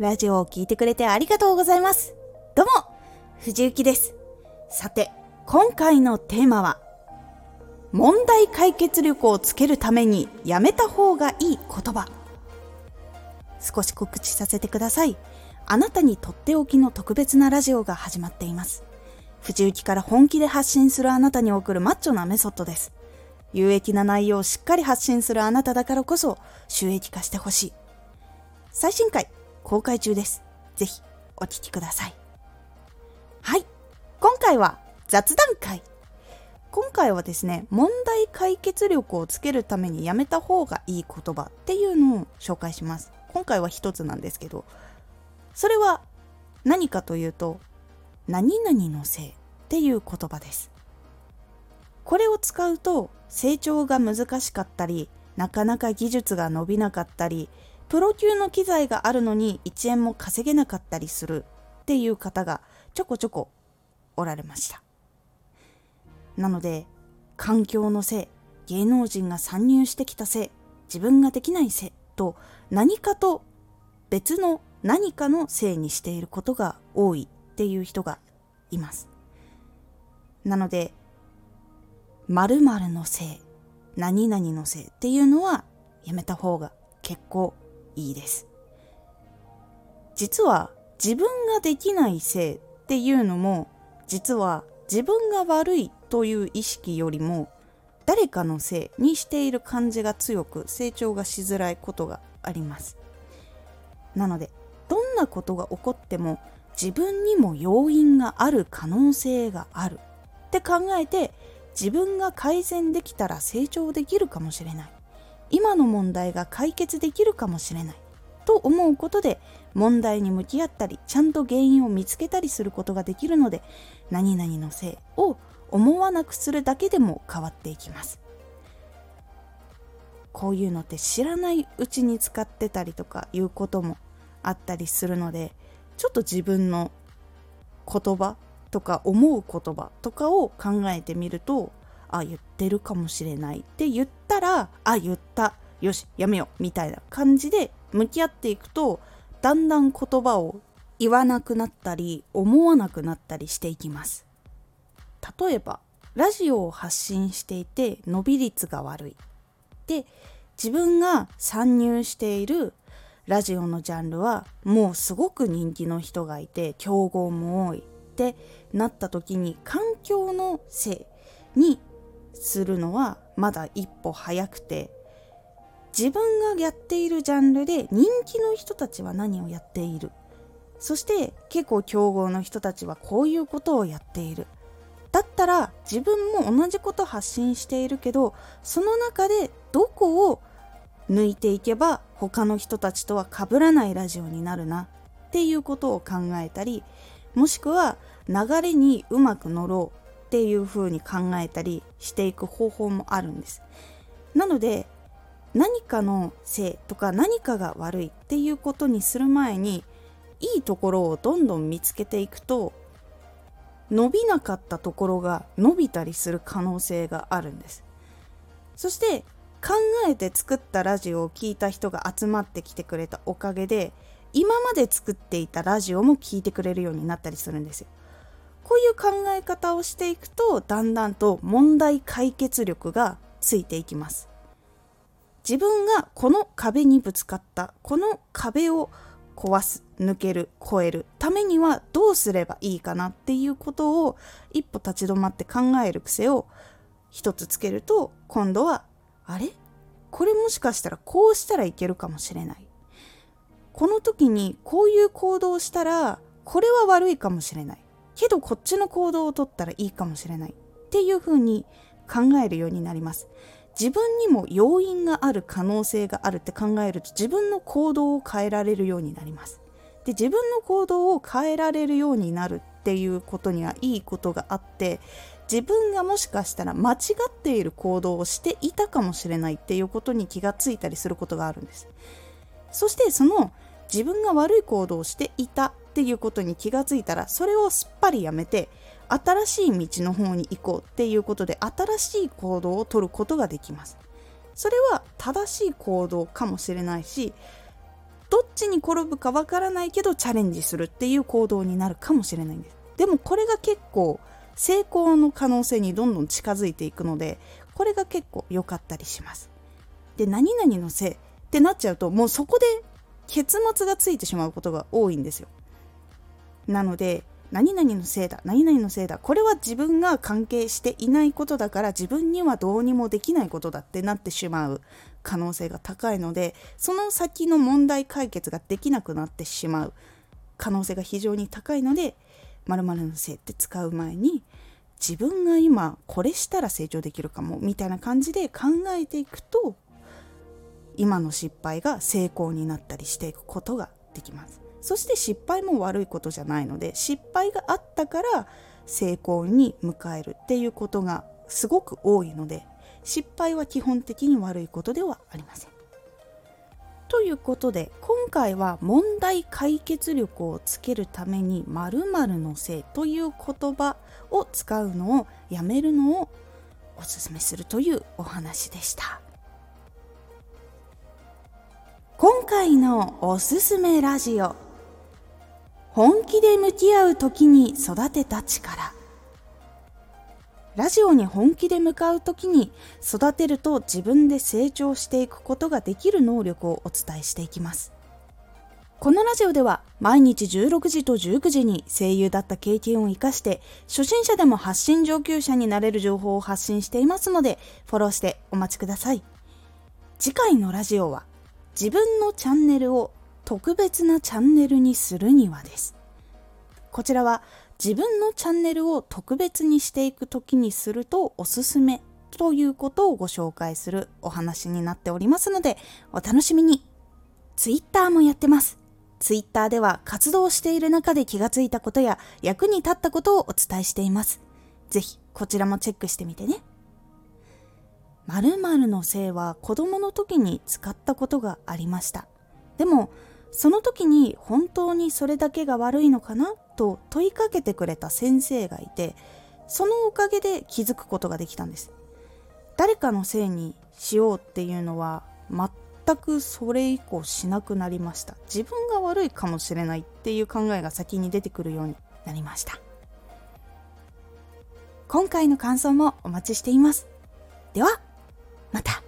ラジオを聴いてくれてありがとうございます。どうも、藤幸です。さて、今回のテーマは、問題解決力をつけるためにやめた方がいい言葉。少し告知させてください。あなたにとっておきの特別なラジオが始まっています。藤幸から本気で発信するあなたに送るマッチョなメソッドです。有益な内容をしっかり発信するあなただからこそ収益化してほしい。最新回公開中です。ぜひお聴きください。はい。今回は雑談会。今回はですね、問題解決力をつけるためにやめた方がいい言葉っていうのを紹介します。今回は一つなんですけど、それは何かというと、何々のせいっていう言葉です。これを使うと成長が難しかったり、なかなか技術が伸びなかったり、プロ級の機材があるのに1円も稼げなかったりするっていう方がちょこちょこおられました。なので、環境のせい、芸能人が参入してきたせい、自分ができないせいと何かと別の何かのせいにしていることが多いっていう人がいます。なので、〇〇のせい、何々のせいっていうのはやめた方が結構いいです。実は自分ができないせいっていうのも実は自分が悪いという意識よりも誰かのせいにしている感じが強く成長がしづらいことがあります。なのでどんなことが起こっても自分にも要因がある可能性があるって考えて自分が改善できたら成長できるかもしれない今の問題が解決できるかもしれない。と思うことで問題に向き合ったりちゃんと原因を見つけたりすることができるので何々のせいを思わなくするだけでも変わっていきます。こういうのって知らないうちに使ってたりとかいうこともあったりするのでちょっと自分の言葉とか思う言葉とかを考えてみるとあ言ってるかもしれないって言ったらあ言った。よしやめよう。みたいな感じで向き合っていくとだんだん言葉を言わなくなったり思わなくなったりしていきます。例えばラジオを発信していて伸び率が悪い。で自分が参入しているラジオのジャンルはもうすごく人気の人がいて競合も多い。ってなった時に環境のせいにするのはまだ一歩早くて自分がやっているジャンルで人気の人たちは何をやっている。そして結構強豪の人たちはこういうことをやっている。だったら自分も同じこと発信しているけどその中でどこを抜いていけば他の人たちとは被らないラジオになるなっていうことを考えたりもしくは流れにうまく乗ろうっていう風に考えたりしていく方法もあるんです。なので何かのせいとか何かが悪いっていうことにする前にいいところをどんどん見つけていくと伸びなかったところが伸びたりする可能性があるんです。そして考えて作ったラジオを聴いた人が集まってきてくれたおかげで今まで作っていたラジオも聴いてくれるようになったりするんですよ。こういう考え方をしていくとだんだんと問題解決力がついていきます。自分がこの壁にぶつかったこの壁を壊す抜ける超えるためにはどうすればいいかなっていうことを一歩立ち止まって考える癖を一つつけると今度はあれ？これもしかしたらこうしたらいけるかもしれない。この時にこういう行動をしたらこれは悪いかもしれない。けどこっちの行動をとったらいいかもしれないっていうふうに考えるようになります。自分にも要因がある可能性があるって考えると自分の行動を変えられるようになります。で自分の行動を変えられるようになるっていうことにはいいことがあって自分がもしかしたら間違っている行動をしていたかもしれないっていうことに気がついたりすることがあるんです。そしてその自分が悪い行動をしていたっていうことに気がついたらそれをすっぱりやめて新しい道の方に行こうっていうことで新しい行動をとることができます。それは正しい行動かもしれないしどっちに転ぶかわからないけどチャレンジするっていう行動になるかもしれないんです。でもこれが結構成功の可能性にどんどん近づいていくのでこれが結構良かったりします。で何々のせいってなっちゃうともうそこで結末がついてしまうことが多いんですよ。なので何々のせいだ何々のせいだこれは自分が関係していないことだから自分にはどうにもできないことだってなってしまう可能性が高いのでその先の問題解決ができなくなってしまう可能性が非常に高いので〇〇のせいって使う前に自分が今これしたら成長できるかもみたいな感じで考えていくと今の失敗が成功になったりしていくことができますそして失敗も悪いことじゃないので失敗があったから成功に迎えるっていうことがすごく多いので失敗は基本的に悪いことではありません。ということで今回は問題解決力をつけるために〇〇のせいという言葉を使うのをやめるのをおすすめするというお話でした。今回のおすすめラジオ。本気で向き合う時に育てた力。ラジオに本気で向かう時に育てると自分で成長していくことができる能力をお伝えしていきます。このラジオでは毎日16時と19時に声優だった経験を生かして初心者でも発信上級者になれる情報を発信していますのでフォローしてお待ちください。次回のラジオは自分のチャンネルを特別なチャンネルにするにはです。こちらは自分のチャンネルを特別にしていく時にするとおすすめということをご紹介するお話になっておりますのでお楽しみに。Twitter もやってます。Twitter では活動している中で気がついたことや役に立ったことをお伝えしています。ぜひこちらもチェックしてみてね。〇〇のせいは子供の時に使ったことがありました。でもその時に本当にそれだけが悪いのかなと問いかけてくれた先生がいてそのおかげで気づくことができたんです。誰かのせいにしようっていうのは全くそれ以降しなくなりました。自分が悪いかもしれないっていう考えが先に出てくるようになりました。今回の感想もお待ちしています。ではまた。